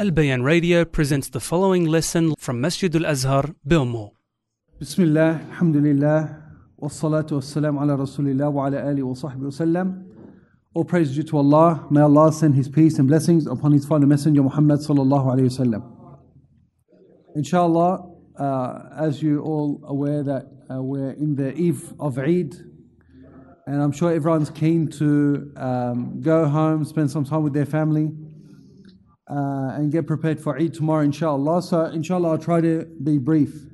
Al Bayan Radio presents the following lesson from Masjidul Azhar, Belmore. Bismillah, alhamdulillah, wassalatu wassalamu ala rasulillah wa ala alihi wa sahbihi وسلم. All praise due to Allah. May Allah send His peace and blessings upon His final messenger Muhammad صلى الله عليه وسلم. Inshallah, uh, as you all aware that uh, we're in the eve of Eid, and I'm sure everyone's keen to um, go home, spend some time with their family uh, and get prepared for Eid tomorrow, inshallah. So, inshallah, I'll try to be brief.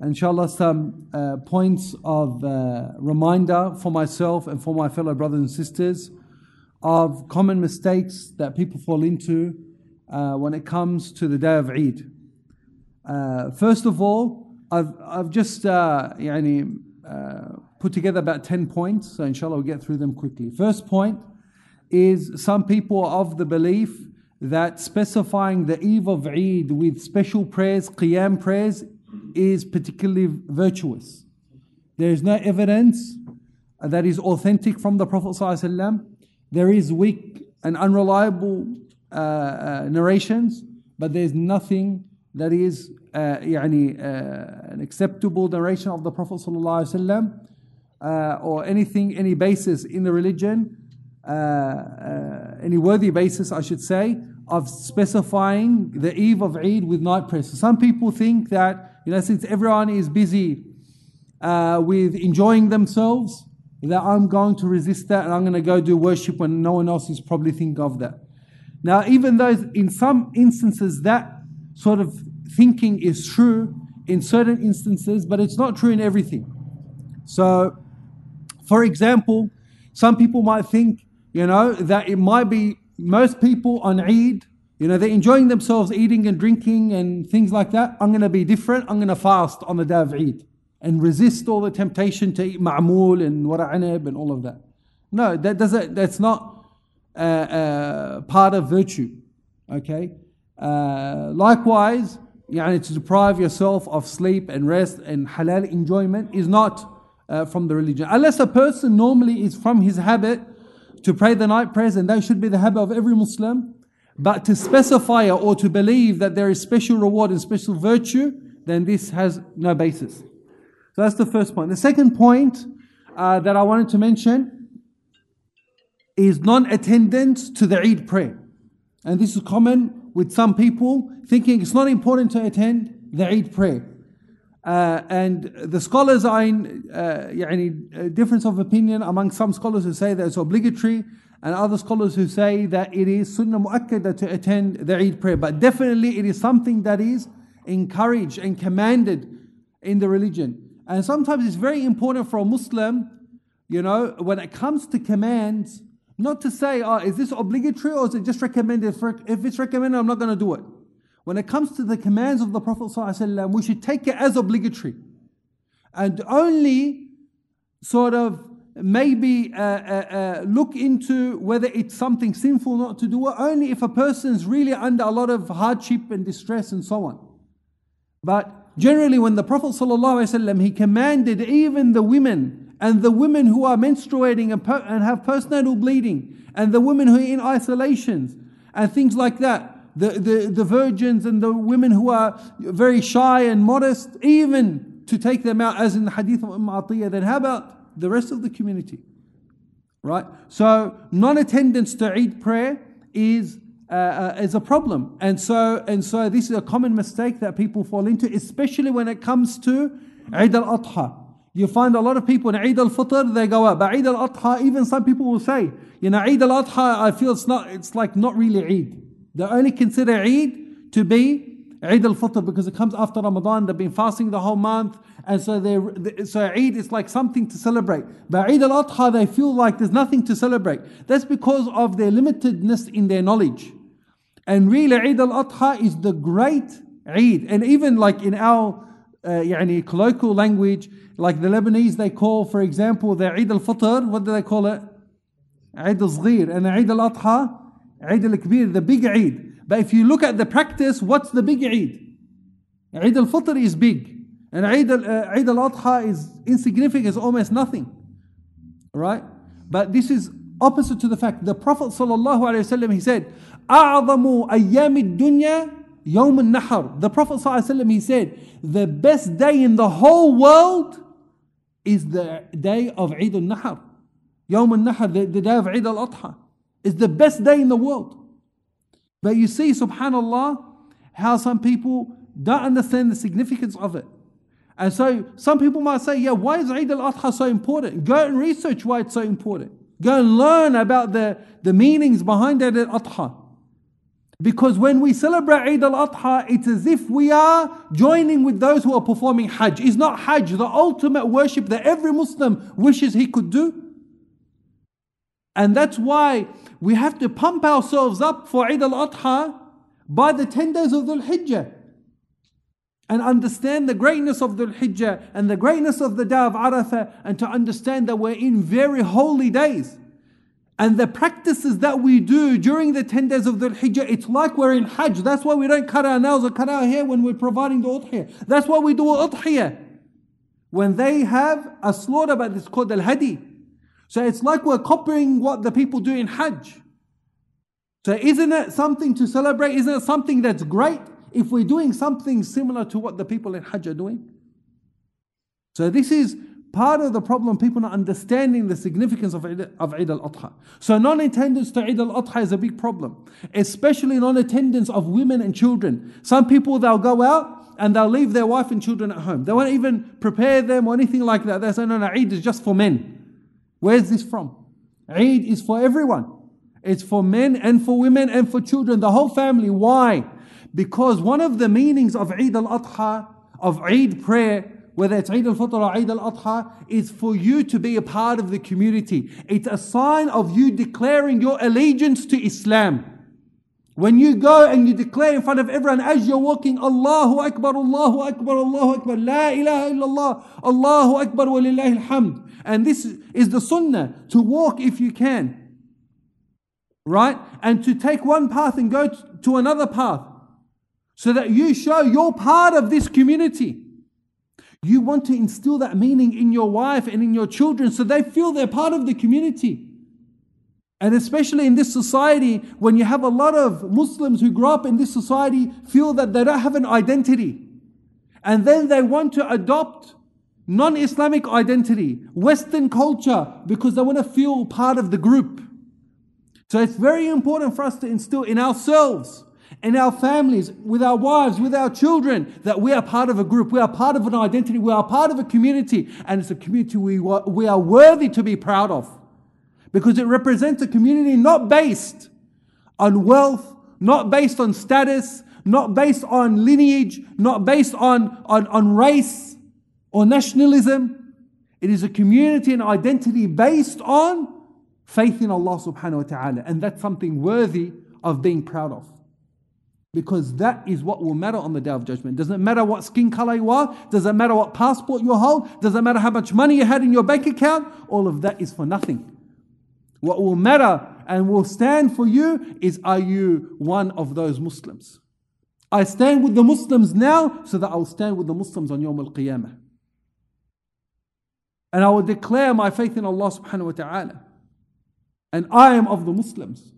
Inshallah, some uh, points of uh, reminder for myself and for my fellow brothers and sisters of common mistakes that people fall into uh, when it comes to the day of Eid. Uh, first of all, I've, I've just uh, yani, put together about 10 points, so inshallah, we'll get through them quickly. First point is some people of the belief that specifying the eve of Eid with special prayers, qiyam prayers, is particularly virtuous. There is no evidence that is authentic from the Prophet ﷺ. There is weak and unreliable uh, uh, narrations, but there is nothing that is uh, يعني, uh, an acceptable narration of the Prophet ﷺ, uh, or anything, any basis in the religion, uh, uh, any worthy basis, I should say, of specifying the eve of Eid with night prayers. So some people think that, you know, since everyone is busy uh, with enjoying themselves, that I'm going to resist that and I'm going to go do worship when no one else is probably thinking of that. Now, even though in some instances that sort of thinking is true in certain instances, but it's not true in everything. So, for example, some people might think, you know, that it might be most people on Eid, you know, they're enjoying themselves eating and drinking and things like that. I'm going to be different. I'm going to fast on the day of Eid and resist all the temptation to eat ma'mul and wara'anab and all of that. No, that doesn't, that's not uh, uh, part of virtue. Okay? Uh, likewise, yani to deprive yourself of sleep and rest and halal enjoyment is not uh, from the religion. Unless a person normally is from his habit to pray the night prayers, and that should be the habit of every Muslim. But to specify or to believe that there is special reward and special virtue, then this has no basis. So that's the first point. The second point uh, that I wanted to mention is non-attendance to the Eid prayer. And this is common with some people thinking it's not important to attend the Eid prayer. Uh, and the scholars are in uh, يعني, difference of opinion among some scholars who say that it's obligatory and other scholars who say that it is sunnah mu'akkada to attend the Eid prayer. But definitely it is something that is encouraged and commanded in the religion. And sometimes it's very important for a Muslim, you know, when it comes to commands, not to say, oh, is this obligatory or is it just recommended? For, if it's recommended, I'm not going to do it. When it comes to the commands of the Prophet we should take it as obligatory. And only sort of maybe uh, uh, uh, look into whether it's something sinful not to do it, only if a person's really under a lot of hardship and distress and so on. But generally, when the Prophet he commanded even the women and the women who are menstruating and, per- and have postnatal bleeding and the women who are in isolations and things like that the, the, the virgins and the women who are very shy and modest, even to take them out, as in the hadith of Umm Atiyah, then how about the rest of the community? Right? So, non attendance to Eid prayer is, uh, uh, is a problem. And so, and so, this is a common mistake that people fall into, especially when it comes to Eid al Adha. You find a lot of people in Eid al Fitr, they go out. But Eid al Adha, even some people will say, you know, Eid al Adha, I feel it's not, it's like not really Eid. They only consider Eid to be Eid al-Fitr because it comes after Ramadan. They've been fasting the whole month, and so they so Eid is like something to celebrate. But Eid al-Adha, they feel like there's nothing to celebrate. That's because of their limitedness in their knowledge. And really, Eid al-Adha is the great Eid, and even like in our uh, يعني colloquial language, like the Lebanese, they call, for example, the Eid al-Fitr. What do they call it? Eid al-Zghir, and Eid al-Adha. Eid al-Kabir, the big Eid. But if you look at the practice, what's the big Eid? Eid al-Fitr is big. And Eid, al, uh, Eid al-Adha is insignificant, it's almost nothing. Right? But this is opposite to the fact. The Prophet ﷺ, he said, أعظم أيام الدنيا يوم النحر. The Prophet ﷺ, he said, the best day in the whole world is the day of Eid al-Nahr. Yawm al-Nahr, the, the day of Eid al-Adha. Is the best day in the world. But you see, subhanAllah, how some people don't understand the significance of it. And so some people might say, yeah, why is Eid al-Adha so important? Go and research why it's so important. Go and learn about the, the meanings behind Eid al-Adha. Because when we celebrate Eid al-Adha, it's as if we are joining with those who are performing Hajj. Is not Hajj the ultimate worship that every Muslim wishes he could do? And that's why we have to pump ourselves up for Eid al-Adha by the 10 days of Dhul Hijjah. And understand the greatness of Dhul Hijjah and the greatness of the day of Arafah and to understand that we're in very holy days. And the practices that we do during the 10 days of Dhul Hijjah, it's like we're in Hajj. That's why we don't cut our nails or cut our hair when we're providing the udhiyah. That's why we do udhiyah. When they have a slaughter, but it's called al hadi. So it's like we're copying what the people do in Hajj. So isn't it something to celebrate? Isn't it something that's great if we're doing something similar to what the people in Hajj are doing? So this is part of the problem, people not understanding the significance of Eid, of Eid al-Adha. So non-attendance to Eid al-Adha is a big problem, especially non-attendance of women and children. Some people, they'll go out and they'll leave their wife and children at home. They won't even prepare them or anything like that. They say, no, no, Eid is just for men. Where's this from? Eid is for everyone. It's for men and for women and for children, the whole family. Why? Because one of the meanings of Eid al-Adha, of Eid prayer, whether it's Eid al-Fitr or Eid al-Adha, is for you to be a part of the community. It's a sign of you declaring your allegiance to Islam. When you go and you declare in front of everyone as you're walking, Allahu Akbar, Allahu Akbar, Allahu Akbar, La ilaha illallah, Allahu Akbar wa lillahi alhamd. And this is the sunnah, to walk if you can. Right? And to take one path and go to another path. So that you show you're part of this community. You want to instill that meaning in your wife and in your children so they feel they're part of the community. And especially in this society, when you have a lot of Muslims who grow up in this society feel that they don't have an identity. And then they want to adopt non Islamic identity, Western culture, because they want to feel part of the group. So it's very important for us to instill in ourselves in our families, with our wives, with our children, that we are part of a group, we are part of an identity, we are part of a community, and it's a community we, we are worthy to be proud of. Because it represents a community not based on wealth, not based on status, not based on lineage, not based on, on, on race or nationalism. It is a community and identity based on faith in Allah subhanahu wa ta'ala. And that's something worthy of being proud of. Because that is what will matter on the day of judgment. Doesn't matter what skin color you are, doesn't matter what passport you hold, doesn't matter how much money you had in your bank account, all of that is for nothing. What will matter and will stand for you is are you one of those Muslims? I stand with the Muslims now so that I'll stand with the Muslims on Yawm al Qiyamah. And I will declare my faith in Allah subhanahu wa ta'ala. And I am of the Muslims.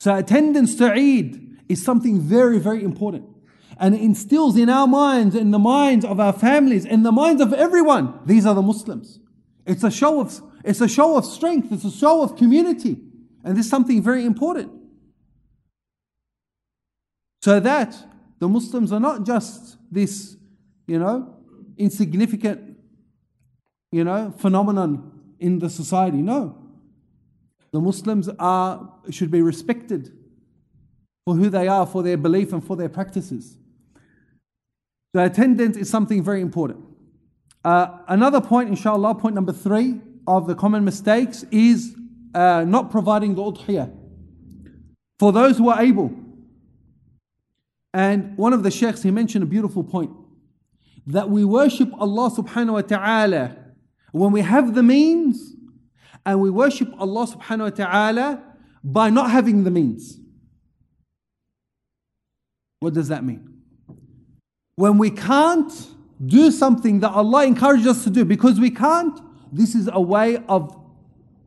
So attendance to Eid is something very, very important. And it instills in our minds, in the minds of our families, in the minds of everyone, these are the Muslims. It's a show of, it's a show of strength, it's a show of community. And this is something very important. So that the Muslims are not just this, you know, insignificant, you know, phenomenon in the society. No. The Muslims are, should be respected for who they are, for their belief, and for their practices. So, attendance is something very important. Uh, another point, inshallah, point number three of the common mistakes is uh, not providing the udhiyah for those who are able. And one of the sheikhs, he mentioned a beautiful point that we worship Allah subhanahu wa ta'ala when we have the means and we worship Allah subhanahu wa ta'ala by not having the means. What does that mean? When we can't do something that Allah encourages us to do because we can't, this is a way of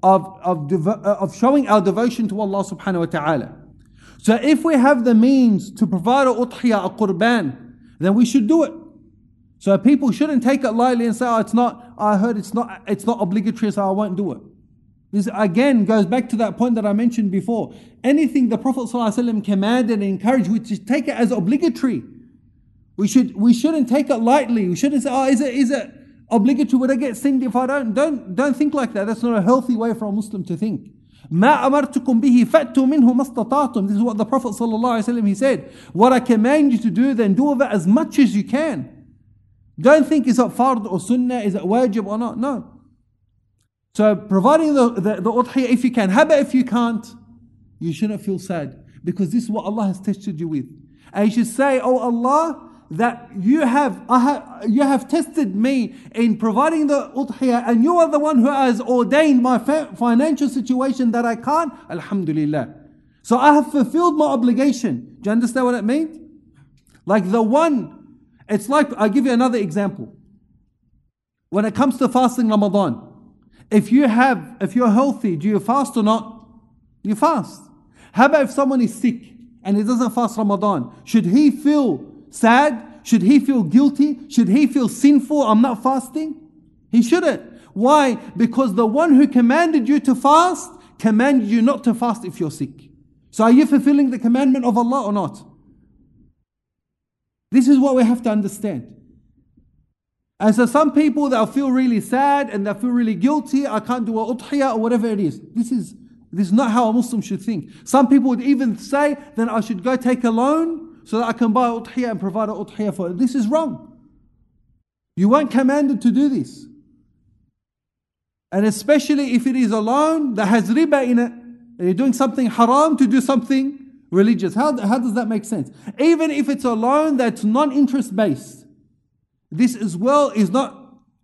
of, of, devo- uh, of showing our devotion to Allah subhanahu wa ta'ala. So if we have the means to provide a udhiyah, a qurban, then we should do it. So people shouldn't take it lightly and say, oh, it's not, I heard it's not, it's not obligatory, so I won't do it. This again goes back to that point that I mentioned before. Anything the Prophet ﷺ commanded and encouraged, we should take it as obligatory. We should we shouldn't take it lightly. We shouldn't say, oh, is it is it obligatory? Would I get sinned if I don't? Don't don't think like that. That's not a healthy way for a Muslim to think. ما أمرتكم به فأتوا منه ما استطعتم. This is what the Prophet ﷺ he said. What I command you to do, then do of it as much as you can. Don't think is it fard or sunnah, is it wajib or not? No. So providing the, the, the udhiyah if you can, how about if you can't? You shouldn't feel sad because this is what Allah has tested you with. And you should say, Oh Allah, that you have, I have, you have tested me in providing the udhiyah and you are the one who has ordained my financial situation that I can't. Alhamdulillah. So I have fulfilled my obligation. Do you understand what it means? Like the one, it's like, I'll give you another example. When it comes to fasting Ramadan, if you have, if you're healthy, do you fast or not? You fast. How about if someone is sick and he doesn't fast Ramadan? Should he feel sad? Should he feel guilty? Should he feel sinful? I'm not fasting? He shouldn't. Why? Because the one who commanded you to fast commanded you not to fast if you're sick. So are you fulfilling the commandment of Allah or not? This is what we have to understand. And so some people they'll feel really sad and they'll feel really guilty. I can't do a udhiyah or whatever it is. This is this is not how a Muslim should think. Some people would even say, then I should go take a loan so that I can buy udhiyah and provide a udhiyah for it. This is wrong. You weren't commanded to do this. And especially if it is a loan that has riba in it, and you're doing something haram to do something religious. How, how does that make sense? Even if it's a loan that's non interest based, this as well is not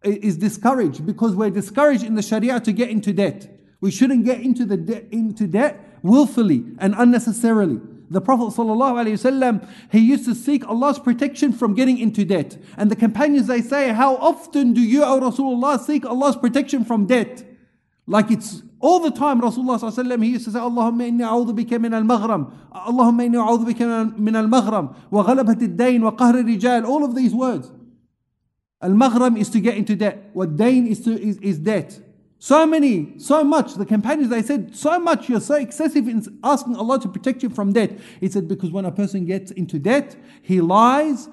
is discouraged because we're discouraged in the Sharia to get into debt. We shouldn't get into the de- into debt willfully and unnecessarily. The Prophet ﷺ, he used to seek Allah's protection from getting into debt. And the companions they say, How often do you, O Rasulullah, seek Allah's protection from debt? Like it's all the time Rasulullah ﷺ, he used to say, Allahumma inni a'udhu bika min al-maghram. Allahumma inni a'udhu bika min al-maghram. Wa ghalabat al-dayn wa qahr rijal. All of these words. Al-maghram is to get into debt. What dain is, to, is, is debt. So many, so much. The companions, they said, so much, you're so excessive in asking Allah to protect you from debt. He said, because when a person gets into debt, he lies,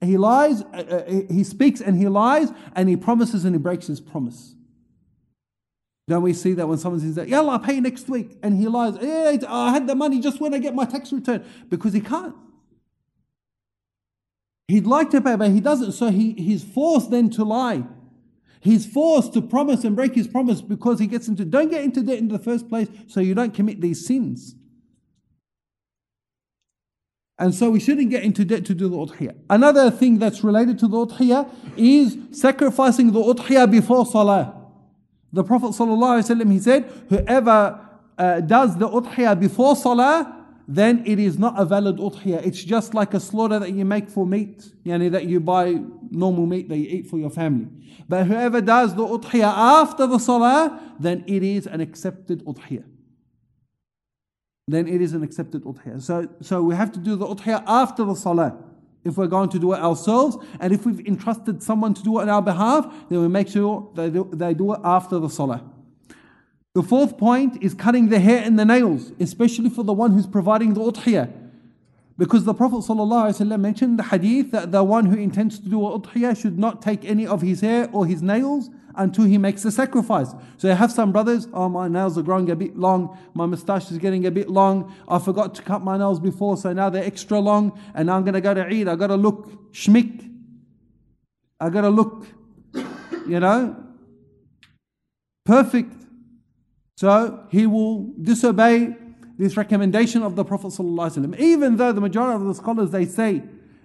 he lies, uh, uh, he speaks and he lies, and he promises and he breaks his promise. Don't we see that when someone says that, yeah, I'll pay next week, and he lies, yeah, I had the money just when I get my tax return, because he can't. He'd like to pay, but he doesn't. So he, he's forced then to lie. He's forced to promise and break his promise because he gets into don't get into debt in the first place so you don't commit these sins. And so we shouldn't get into debt to do the udhiyah. Another thing that's related to the udhiyah is sacrificing the udhiyah before salah. The Prophet ﷺ, he said, whoever uh, does the udhiyah before salah, then it is not a valid udhiyah. It's just like a slaughter that you make for meat, yani that you buy normal meat that you eat for your family. But whoever does the udhiyah after the salah, then it is an accepted udhiyah. Then it is an accepted udhiyah. So, so we have to do the udhiyah after the salah if we're going to do it ourselves. And if we've entrusted someone to do it on our behalf, then we make sure they do, they do it after the salah. The fourth point is cutting the hair and the nails, especially for the one who's providing the udhiyah. Because the Prophet ﷺ mentioned the hadith that the one who intends to do a udhiyah should not take any of his hair or his nails until he makes the sacrifice. So I have some brothers, oh my nails are growing a bit long, my moustache is getting a bit long, I forgot to cut my nails before, so now they're extra long, and I'm gonna go to Eid, I gotta look schmick. I gotta look, you know, perfect. So he will disobey this recommendation of the Prophet. Even though the majority of the scholars they say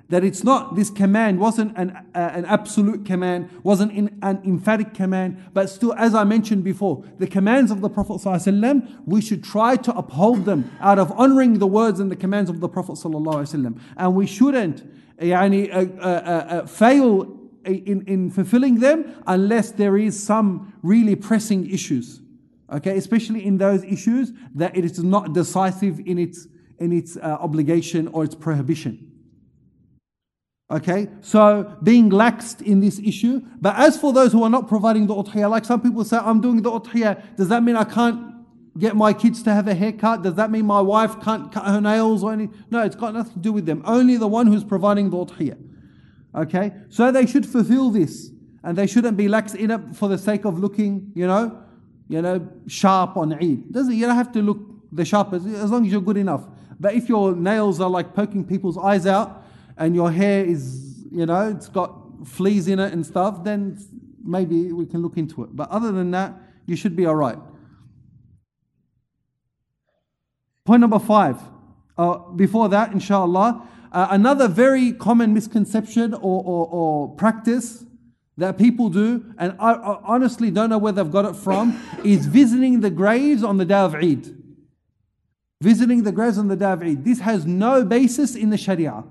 that it's not this command wasn't an, uh, an absolute command, wasn't in, an emphatic command, but still, as I mentioned before, the commands of the Prophet ﷺ, we should try to uphold them out of honoring the words and the commands of the Prophet ﷺ. And we shouldn't yani, uh uh, uh, uh, fail in, in fulfilling them unless there is some really pressing issues. Okay, especially in those issues that it is not decisive in its in its uh, obligation or its prohibition. Okay, so being laxed in this issue. But as for those who are not providing the udhiyah, like some people say, I'm doing the udhiyah, does that mean I can't get my kids to have a haircut? Does that mean my wife can't cut her nails or anything? No, it's got nothing to do with them. Only the one who's providing the udhiyah. Okay, so they should fulfill this and they shouldn't be lax in it for the sake of looking, you know, you know, sharp on Eid. Doesn't you don't have to look the sharpest as long as you're good enough. But if your nails are like poking people's eyes out, and your hair is, you know, it's got fleas in it and stuff, then maybe we can look into it. But other than that, you should be all right. Point number five. Uh, before that, inshallah, uh, another very common misconception or, or, or, practice that people do, and I, I honestly don't know where they've got it from, is visiting the graves on the day of Eid. Visiting the graves on the day of Eid. This has no basis in the Sharia.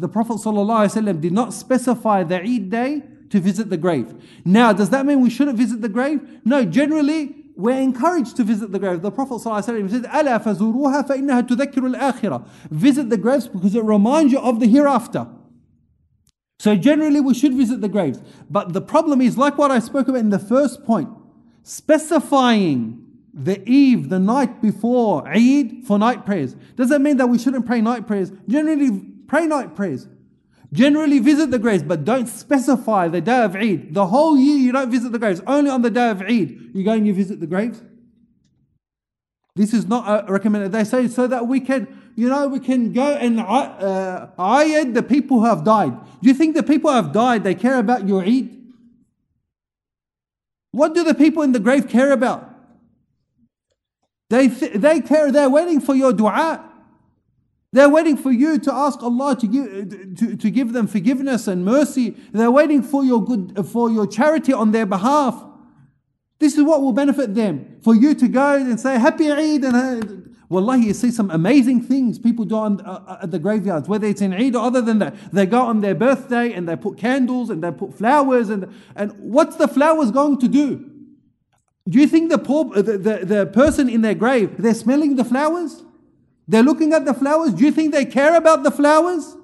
The Prophet ﷺ did not specify the Eid day to visit the grave. Now, does that mean we shouldn't visit the grave? No, generally, we're encouraged to visit the grave. The Prophet ﷺ said, أَلَا فَزُورُوهَا فَإِنَّهَا تُذَكِّرُ الْآخِرَةِ Visit the graves because it reminds you of the hereafter. So generally we should visit the graves. But the problem is, like what I spoke about in the first point, specifying the eve, the night before Eid for night prayers. Does that mean that we shouldn't pray night prayers? Generally, Pray night prayers. Generally visit the graves, but don't specify the day of Eid. The whole year you don't visit the graves. Only on the day of Eid you go and you visit the graves. This is not recommended. They say so that we can, you know, we can go and uh, ayad the people who have died. Do you think the people who have died, they care about your Eid? What do the people in the grave care about? They, th- they care, they're waiting for your dua. They're waiting for you to ask Allah to give, to, to give them forgiveness and mercy. They're waiting for your good, for your charity on their behalf. This is what will benefit them. For you to go and say Happy Eid and uh, Wallahi, you see some amazing things people do on, uh, uh, at the graveyards, whether it's in Eid or other than that. They go on their birthday and they put candles and they put flowers and, and what's the flowers going to do? Do you think the, poor, the, the, the person in their grave, they're smelling the flowers? They're looking at the flowers. Do you think they care about the flowers?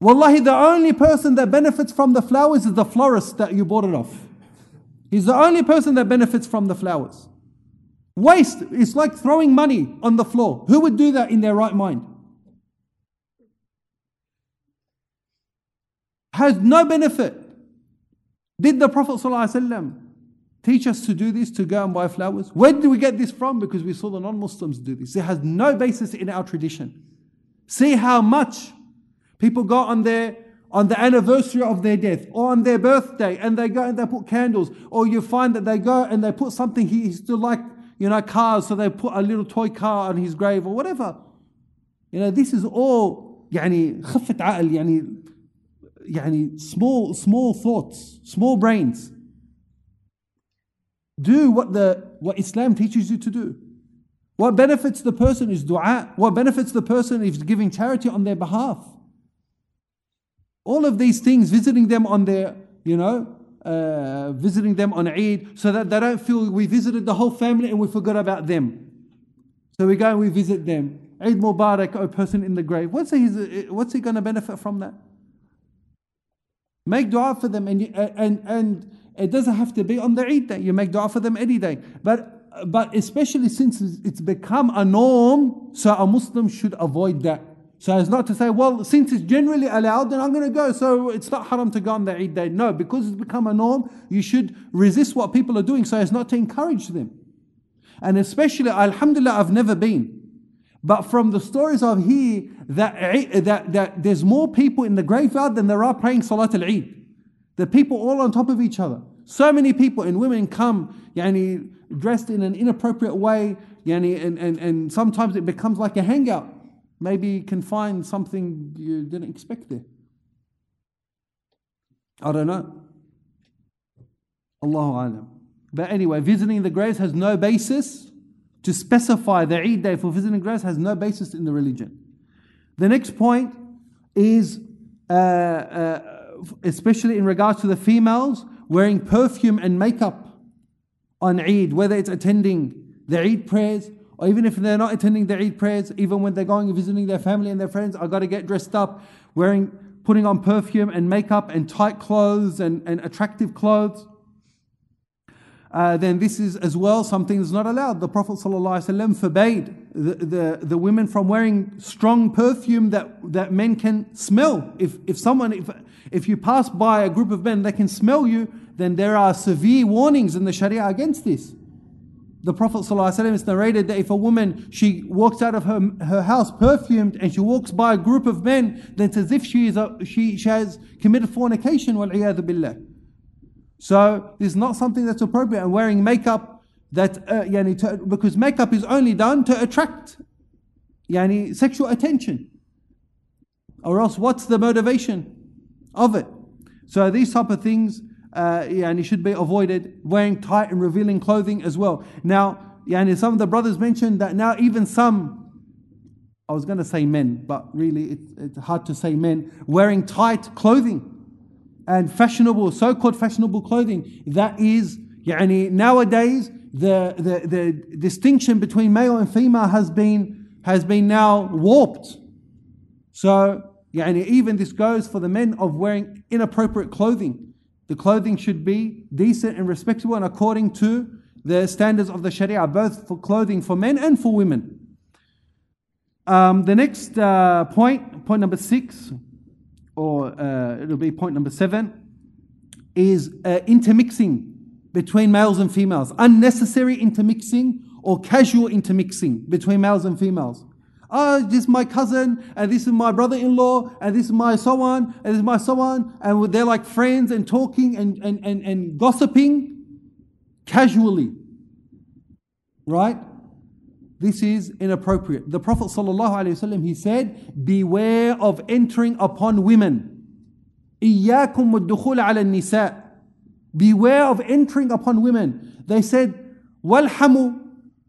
Wallahi, the only person that benefits from the flowers is the florist that you bought it off. He's the only person that benefits from the flowers. Waste is like throwing money on the floor. Who would do that in their right mind? Has no benefit. Did the Prophet ﷺ teach us to do this, to go and buy flowers? Where did we get this from? Because we saw the non Muslims do this. It has no basis in our tradition. See how much people go on their on the anniversary of their death or on their birthday and they go and they put candles or you find that they go and they put something he used to like you know cars so they put a little toy car on his grave or whatever you know this is all يعني خفة عقل يعني يعني small small thoughts small brains do what, the, what Islam teaches you to do. What benefits the person is dua. What benefits the person is giving charity on their behalf. All of these things, visiting them on their, you know, uh, visiting them on Eid so that they don't feel we visited the whole family and we forgot about them. So we go and we visit them. Eid Mubarak, a person in the grave. What's he, what's he going to benefit from that? Make dua for them and, and, and it doesn't have to be on the Eid day. You make dua for them any day. But but especially since it's become a norm, so a Muslim should avoid that. So as not to say, well, since it's generally allowed, then I'm going to go. So it's not haram to go on the Eid day. No, because it's become a norm, you should resist what people are doing. So as not to encourage them. And especially, Alhamdulillah, I've never been. But from the stories of here, that, that, that there's more people in the graveyard than there are praying Salat al Eid. The people all on top of each other. So many people and women come yani, dressed in an inappropriate way, yani, and, and, and sometimes it becomes like a hangout. Maybe you can find something you didn't expect there. I don't know. Allahu Alam. But anyway, visiting the graves has no basis to specify the Eid day for visiting graves has no basis in the religion. The next point is, uh, uh, especially in regards to the females, wearing perfume and makeup. on Eid, whether it's attending the Eid prayers or even if they're not attending the Eid prayers, even when they're going and visiting their family and their friends, I got to get dressed up, wearing, putting on perfume and makeup and tight clothes and, and attractive clothes. Uh, then this is as well something that's not allowed. The Prophet ﷺ forbade the, the, the women from wearing strong perfume that, that men can smell. If, if someone, if, if you pass by a group of men that can smell you, then there are severe warnings in the Sharia against this the Prophet ﷺ is narrated that if a woman she walks out of her, her house perfumed and she walks by a group of men, then it's as if she is a, she, she has committed fornication. billah. So it's not something that's appropriate. And wearing makeup that uh, yani to, because makeup is only done to attract yani sexual attention. Or else, what's the motivation of it? So these type of things uh, yani should be avoided. Wearing tight and revealing clothing as well. Now, yani some of the brothers mentioned that now even some, I was going to say men, but really it's, it's hard to say men, wearing tight clothing and fashionable, so-called fashionable clothing. That is, yani nowadays the, the, the distinction between male and female has been, has been now warped. So, yani even this goes for the men of wearing inappropriate clothing. The clothing should be decent and respectable and according to the standards of the Sharia, both for clothing for men and for women. Um, the next uh, point, point number six, or uh, it'll be point number seven, is uh, intermixing between males and females. Unnecessary intermixing or casual intermixing between males and females. Oh, this is my cousin, and this is my brother in law, and this is my so on, and this is my so on. And they're like friends and talking and, and, and, and gossiping casually. Right? This is inappropriate. The Prophet ﷺ, he said, Beware of entering upon women. إِيَّاكُمْ وَالدُّخُولَ عَلَى النِّسَاءِ Beware of entering upon women. They said, وَالْحَمُ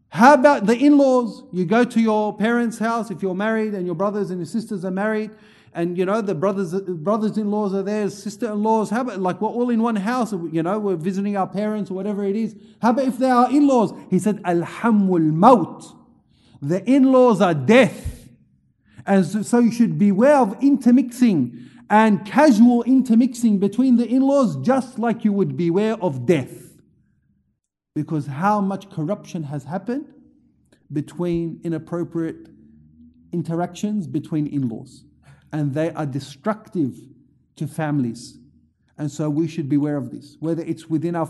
how about the in laws? You go to your parents' house if you're married and your brothers and your sisters are married, and you know the brothers brothers in laws are there, sister in laws. How about like we're all in one house? You know we're visiting our parents or whatever it is. How about if they are in laws? He said, "Alhamul maut." The in laws are death, and so, you should beware of intermixing and casual intermixing between the in laws, just like you would beware of death. Because how much corruption has happened between inappropriate interactions between in laws. And they are destructive to families. And so we should beware of this. Whether it's within our.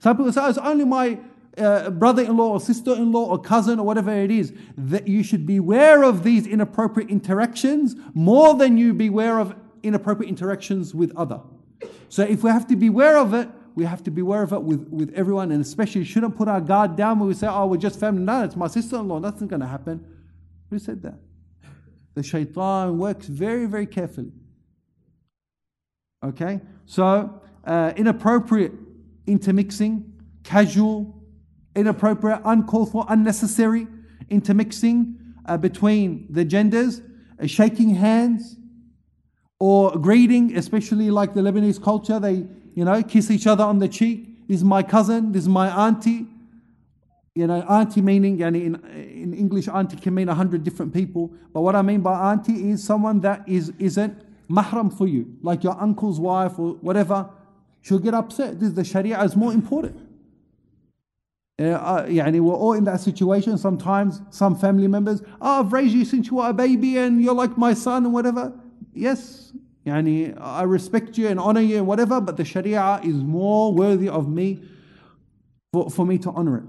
Some people say, oh, it's only my uh, brother in law or sister in law or cousin or whatever it is. That you should beware of these inappropriate interactions more than you beware of inappropriate interactions with other. So if we have to be aware of it, we have to be aware of it with, with everyone, and especially shouldn't put our guard down when we say, oh, we're just family. No, it's my sister in law. Nothing's going to happen. Who said that? The shaitan works very, very carefully. Okay? So, uh, inappropriate intermixing, casual, inappropriate, uncalled for, unnecessary intermixing uh, between the genders, uh, shaking hands, or greeting, especially like the Lebanese culture, they you know, kiss each other on the cheek. This is my cousin, this is my auntie. You know, auntie meaning, and in, in English, auntie can mean a hundred different people. But what I mean by auntie is someone that is, isn't mahram for you, like your uncle's wife or whatever. She'll get upset. This the Sharia is more important. Uh, uh, يعني we're all in that situation. Sometimes some family members, oh, I've raised you since you were a baby and you're like my son and whatever. Yes, Yani, I respect you and honor you and whatever, but the Sharia is more worthy of me for, for me to honor it.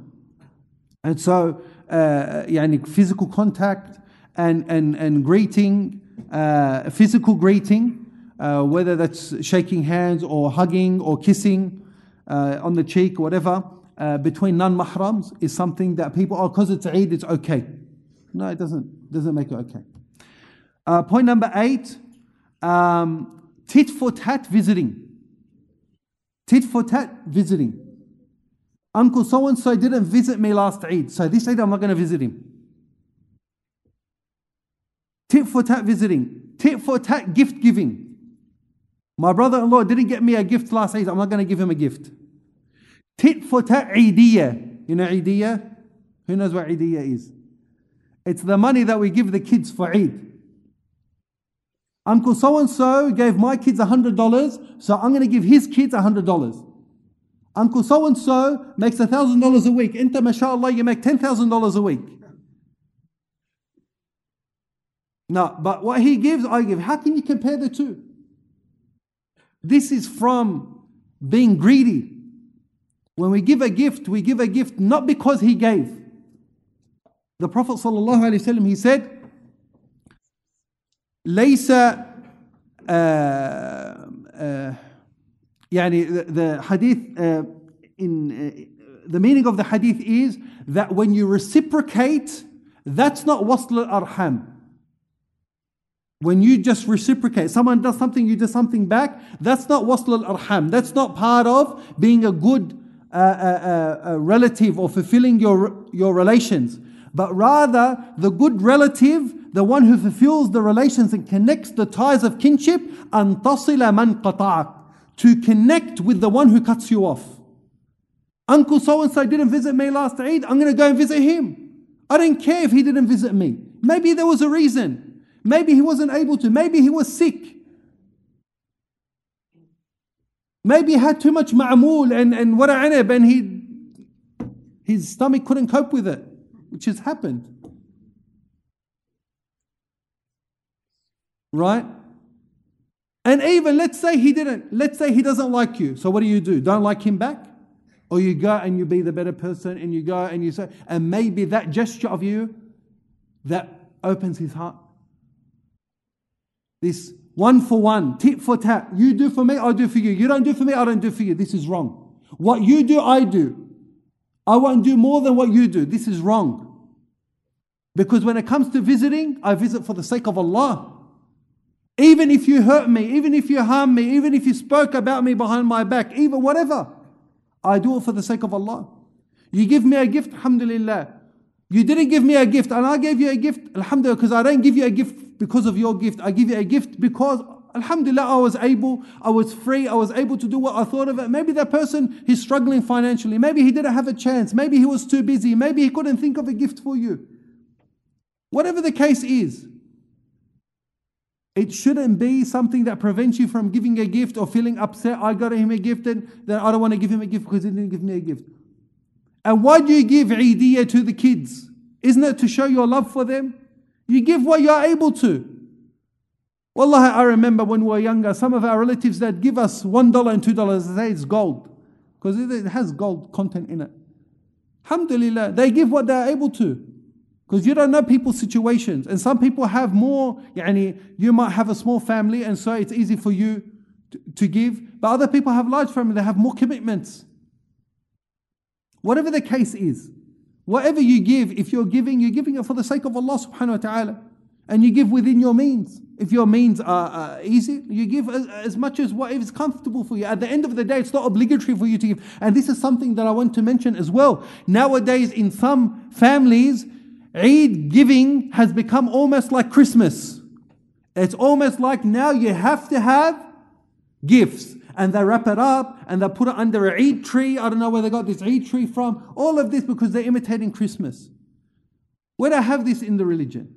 And so, uh, yani physical contact and, and, and greeting, uh, physical greeting, uh, whether that's shaking hands or hugging or kissing uh, on the cheek, or whatever, uh, between non mahrams is something that people, oh, because it's Eid, it's okay. No, it doesn't, doesn't make it okay. Uh, point number eight um, tit for tat visiting. Tit for tat visiting. Uncle so and so didn't visit me last Eid, so this Eid I'm not going to visit him. Tit for tat visiting. Tit for tat gift giving. My brother in law didn't get me a gift last Eid, I'm not going to give him a gift. Tit for tat Eidiyah. You know Eidiyah? Who knows what Eidiyah is? It's the money that we give the kids for Eid. Uncle so and so gave my kids $100, so I'm going to give his kids $100. Uncle so and so makes $1,000 a week. Inta, mashallah, you make $10,000 a week. No, but what he gives, I give. How can you compare the two? This is from being greedy. When we give a gift, we give a gift not because he gave. The Prophet ﷺ, he said, ليس يعني the, the hadith uh, in uh, the meaning of the hadith is that when you reciprocate that's not wasl al-arham when you just reciprocate someone does something you do something back that's not wasl al-arham that's not part of being a good uh, uh, uh, relative or fulfilling your your relations but rather the good relative the one who fulfills the relations and connects the ties of kinship أن تصل من قطعك to connect with the one who cuts you off. Uncle so and so didn't visit me last Eid, I'm going to go and visit him. I didn't care if he didn't visit me. Maybe there was a reason. Maybe he wasn't able to. Maybe he was sick. Maybe he had too much ma'amul and, and wara anab and he, his stomach couldn't cope with it, which has happened. Right? And even let's say he didn't, let's say he doesn't like you. So what do you do? Don't like him back? Or you go and you be the better person and you go and you say, and maybe that gesture of you that opens his heart. This one for one, tit for tat. You do for me, I do for you. You don't do for me, I don't do for you. This is wrong. What you do, I do. I won't do more than what you do. This is wrong. Because when it comes to visiting, I visit for the sake of Allah. Even if you hurt me, even if you harm me, even if you spoke about me behind my back, even whatever, I do it for the sake of Allah. You give me a gift, alhamdulillah. You didn't give me a gift, and I gave you a gift, alhamdulillah, because I don't give you a gift because of your gift. I give you a gift because, alhamdulillah, I was able, I was free, I was able to do what I thought of it. Maybe that person, he's struggling financially. Maybe he didn't have a chance. Maybe he was too busy. Maybe he couldn't think of a gift for you. Whatever the case is, it shouldn't be something that prevents you from giving a gift or feeling upset. I got him a gift and then I don't want to give him a gift because he didn't give me a gift. And why do you give Eidiyah to the kids? Isn't it to show your love for them? You give what you're able to. Wallahi, I remember when we were younger, some of our relatives that give us $1 and $2, they say it's gold because it has gold content in it. Alhamdulillah, they give what they're able to. Because you don't know people's situations. And some people have more, you might have a small family and so it's easy for you to, to give. But other people have large family, they have more commitments. Whatever the case is, whatever you give, if you're giving, you're giving it for the sake of Allah subhanahu wa ta'ala. And you give within your means. If your means are uh, easy, you give as, as much as what is comfortable for you. At the end of the day, it's not obligatory for you to give. And this is something that I want to mention as well. Nowadays, in some families, Eid giving has become almost like Christmas. It's almost like now you have to have gifts. And they wrap it up and they put it under a Eid tree. I don't know where they got this Eid tree from. All of this because they're imitating Christmas. Where do I have this in the religion?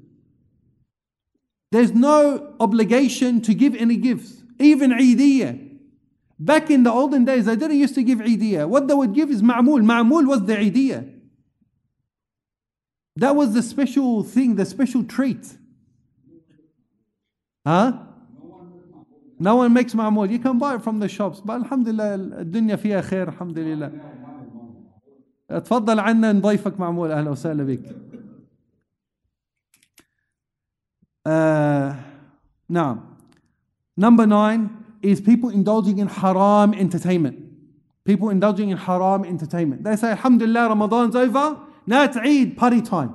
There's no obligation to give any gifts, even Eidiyah. Back in the olden days, they didn't used to give Eidiyah. What they would give is Ma'mul. Ma'mul was the Eidiyah. That was the special thing, the special treat. Huh? No one makes ma'mul. You can buy it from the shops. But alhamdulillah, الدنيا فيها خير الحمد لله. تفضل عنا نضيفك معمول أهلا وسهلا بك. Uh, now, number nine is people indulging in haram entertainment. People indulging in haram entertainment. They say, Alhamdulillah, Ramadan's over. Now it's Eid, party time.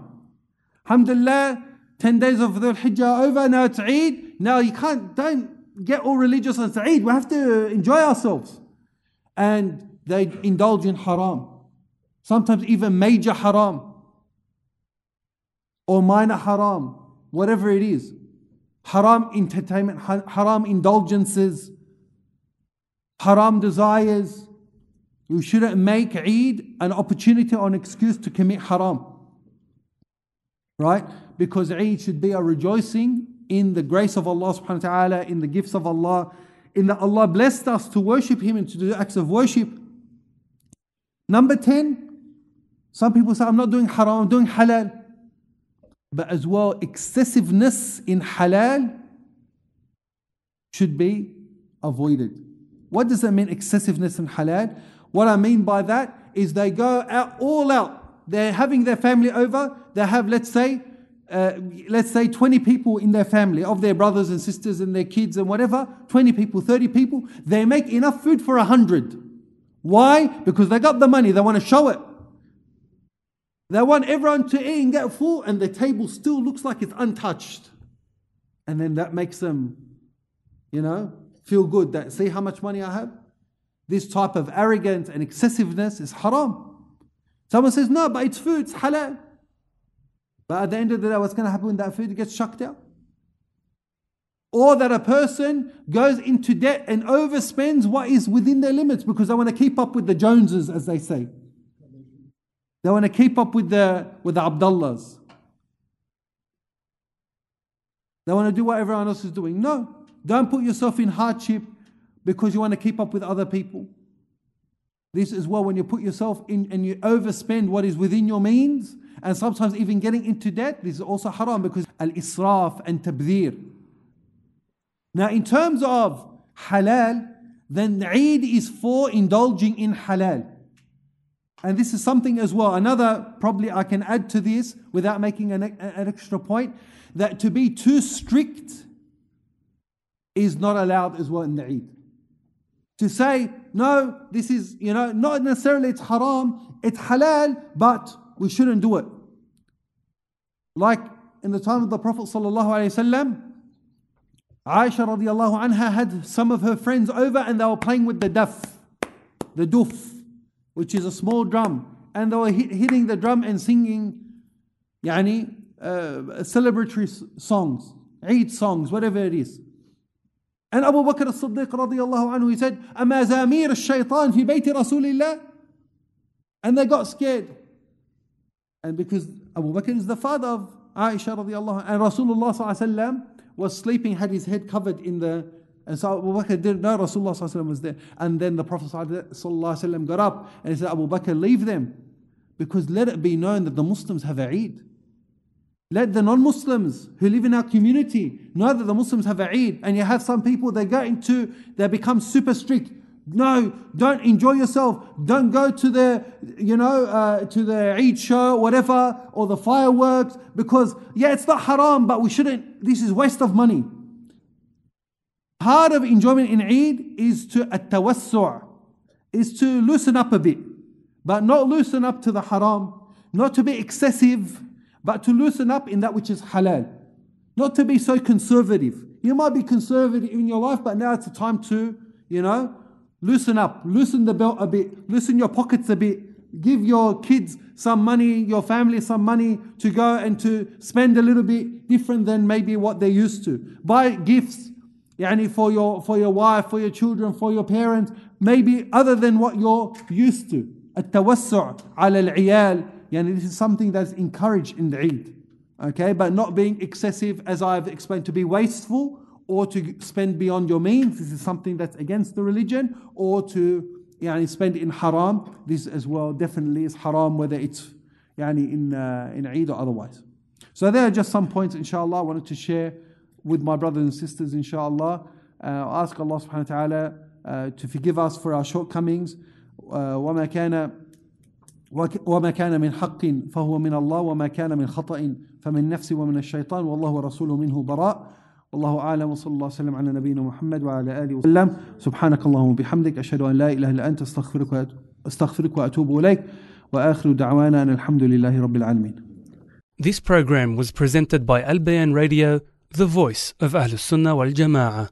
Alhamdulillah, 10 days of the Hijjah are over, now it's Eid. Now you can't, don't get all religious and say Eid. We have to enjoy ourselves. And they indulge in haram. Sometimes even major haram. Or minor haram. Whatever it is. Haram entertainment, haram indulgences, haram desires, You shouldn't make Eid an opportunity or an excuse to commit haram. Right? Because Eid should be a rejoicing in the grace of Allah subhanahu wa ta'ala, in the gifts of Allah, in that Allah blessed us to worship Him and to do acts of worship. Number 10, some people say, I'm not doing haram, I'm doing halal. But as well, excessiveness in halal should be avoided. What does that mean, excessiveness in halal? What I mean by that is they go out all out. They're having their family over. They have, let's say, uh, let's say 20 people in their family, of their brothers and sisters and their kids and whatever, 20 people, 30 people. They make enough food for 100. Why? Because they got the money, they want to show it. They want everyone to eat and get full, and the table still looks like it's untouched. And then that makes them, you know, feel good that see how much money I have? This type of arrogance and excessiveness is haram. Someone says, no, but it's food, it's halal. But at the end of the day, what's going to happen when that food gets chucked out? Or that a person goes into debt and overspends what is within their limits because they want to keep up with the Joneses, as they say. They want to keep up with the with the Abdullahs. They want to do what everyone else is doing. No, don't put yourself in hardship because you want to keep up with other people. This as well, when you put yourself in and you overspend what is within your means, and sometimes even getting into debt, this is also haram because al israf and tabdhir. Now, in terms of halal, then Eid is for indulging in halal. And this is something as well. Another, probably I can add to this without making an, an extra point, that to be too strict is not allowed as well in the Eid. To say, no, this is, you know, not necessarily it's haram, it's halal, but we shouldn't do it. Like in the time of the Prophet Aisha radiallahu anha had some of her friends over and they were playing with the daf, the duf, which is a small drum. And they were hit, hitting the drum and singing yani, uh, celebratory songs, Eid songs, whatever it is. And Abu Bakr as-Siddiq radiallahu anhu, he said, Amazamir al-shaytan fi bayti Rasulillah. And they got scared. And because Abu Bakr is the father of Aisha radiallahu and Rasulullah sallallahu was sleeping, had his head covered in the, and so Abu Bakr didn't know Rasulullah sallallahu was there. And then the Prophet sallallahu got up and he said, Abu Bakr, leave them. Because let it be known that the Muslims have a Eid. Let the non Muslims who live in our community know that the Muslims have Eid. And you have some people, they go into, they become super strict. No, don't enjoy yourself. Don't go to the, you know, uh, to the Eid show, whatever, or the fireworks, because yeah, it's not haram, but we shouldn't. This is waste of money. Part of enjoyment in Eid is to at is to loosen up a bit, but not loosen up to the haram, not to be excessive, but to loosen up in that which is halal, not to be so conservative. You might be conservative in your life, but now it's a time to, you know, Loosen up, loosen the belt a bit, loosen your pockets a bit, give your kids some money, your family some money to go and to spend a little bit different than maybe what they're used to. Buy gifts yani for your for your wife, for your children, for your parents, maybe other than what you're used to. التوسع على العيال yani this is something that's encouraged in the Eid. Okay, but not being excessive as I've explained to be wasteful or to spend beyond your means, this is something that's against the religion, or to yani, spend in haram, this as well definitely is haram, whether it's yani, in, uh, in Eid or otherwise. So there are just some points, inshallah, I wanted to share with my brothers and sisters, inshallah. Uh, ask Allah subhanahu wa ta'ala uh, to forgive us for our shortcomings. وما كان وما كان من حق فهو من الله وما كان من خطأ فمن نفسي ومن الشيطان والله ورسوله منه براء. والله أعلم وصلى الله وسلم على نبينا محمد وعلى آله وسلم. سبحانك اللهم وبحمدك أشهد أن لا إله إلا أنت أستغفرك أستغفرك وأتوب إليك. وآخر دعوانا أن الحمد لله رب العالمين. This program was presented by Al Bayan Radio, the voice of Ahlus Sunnah wal Jama'ah.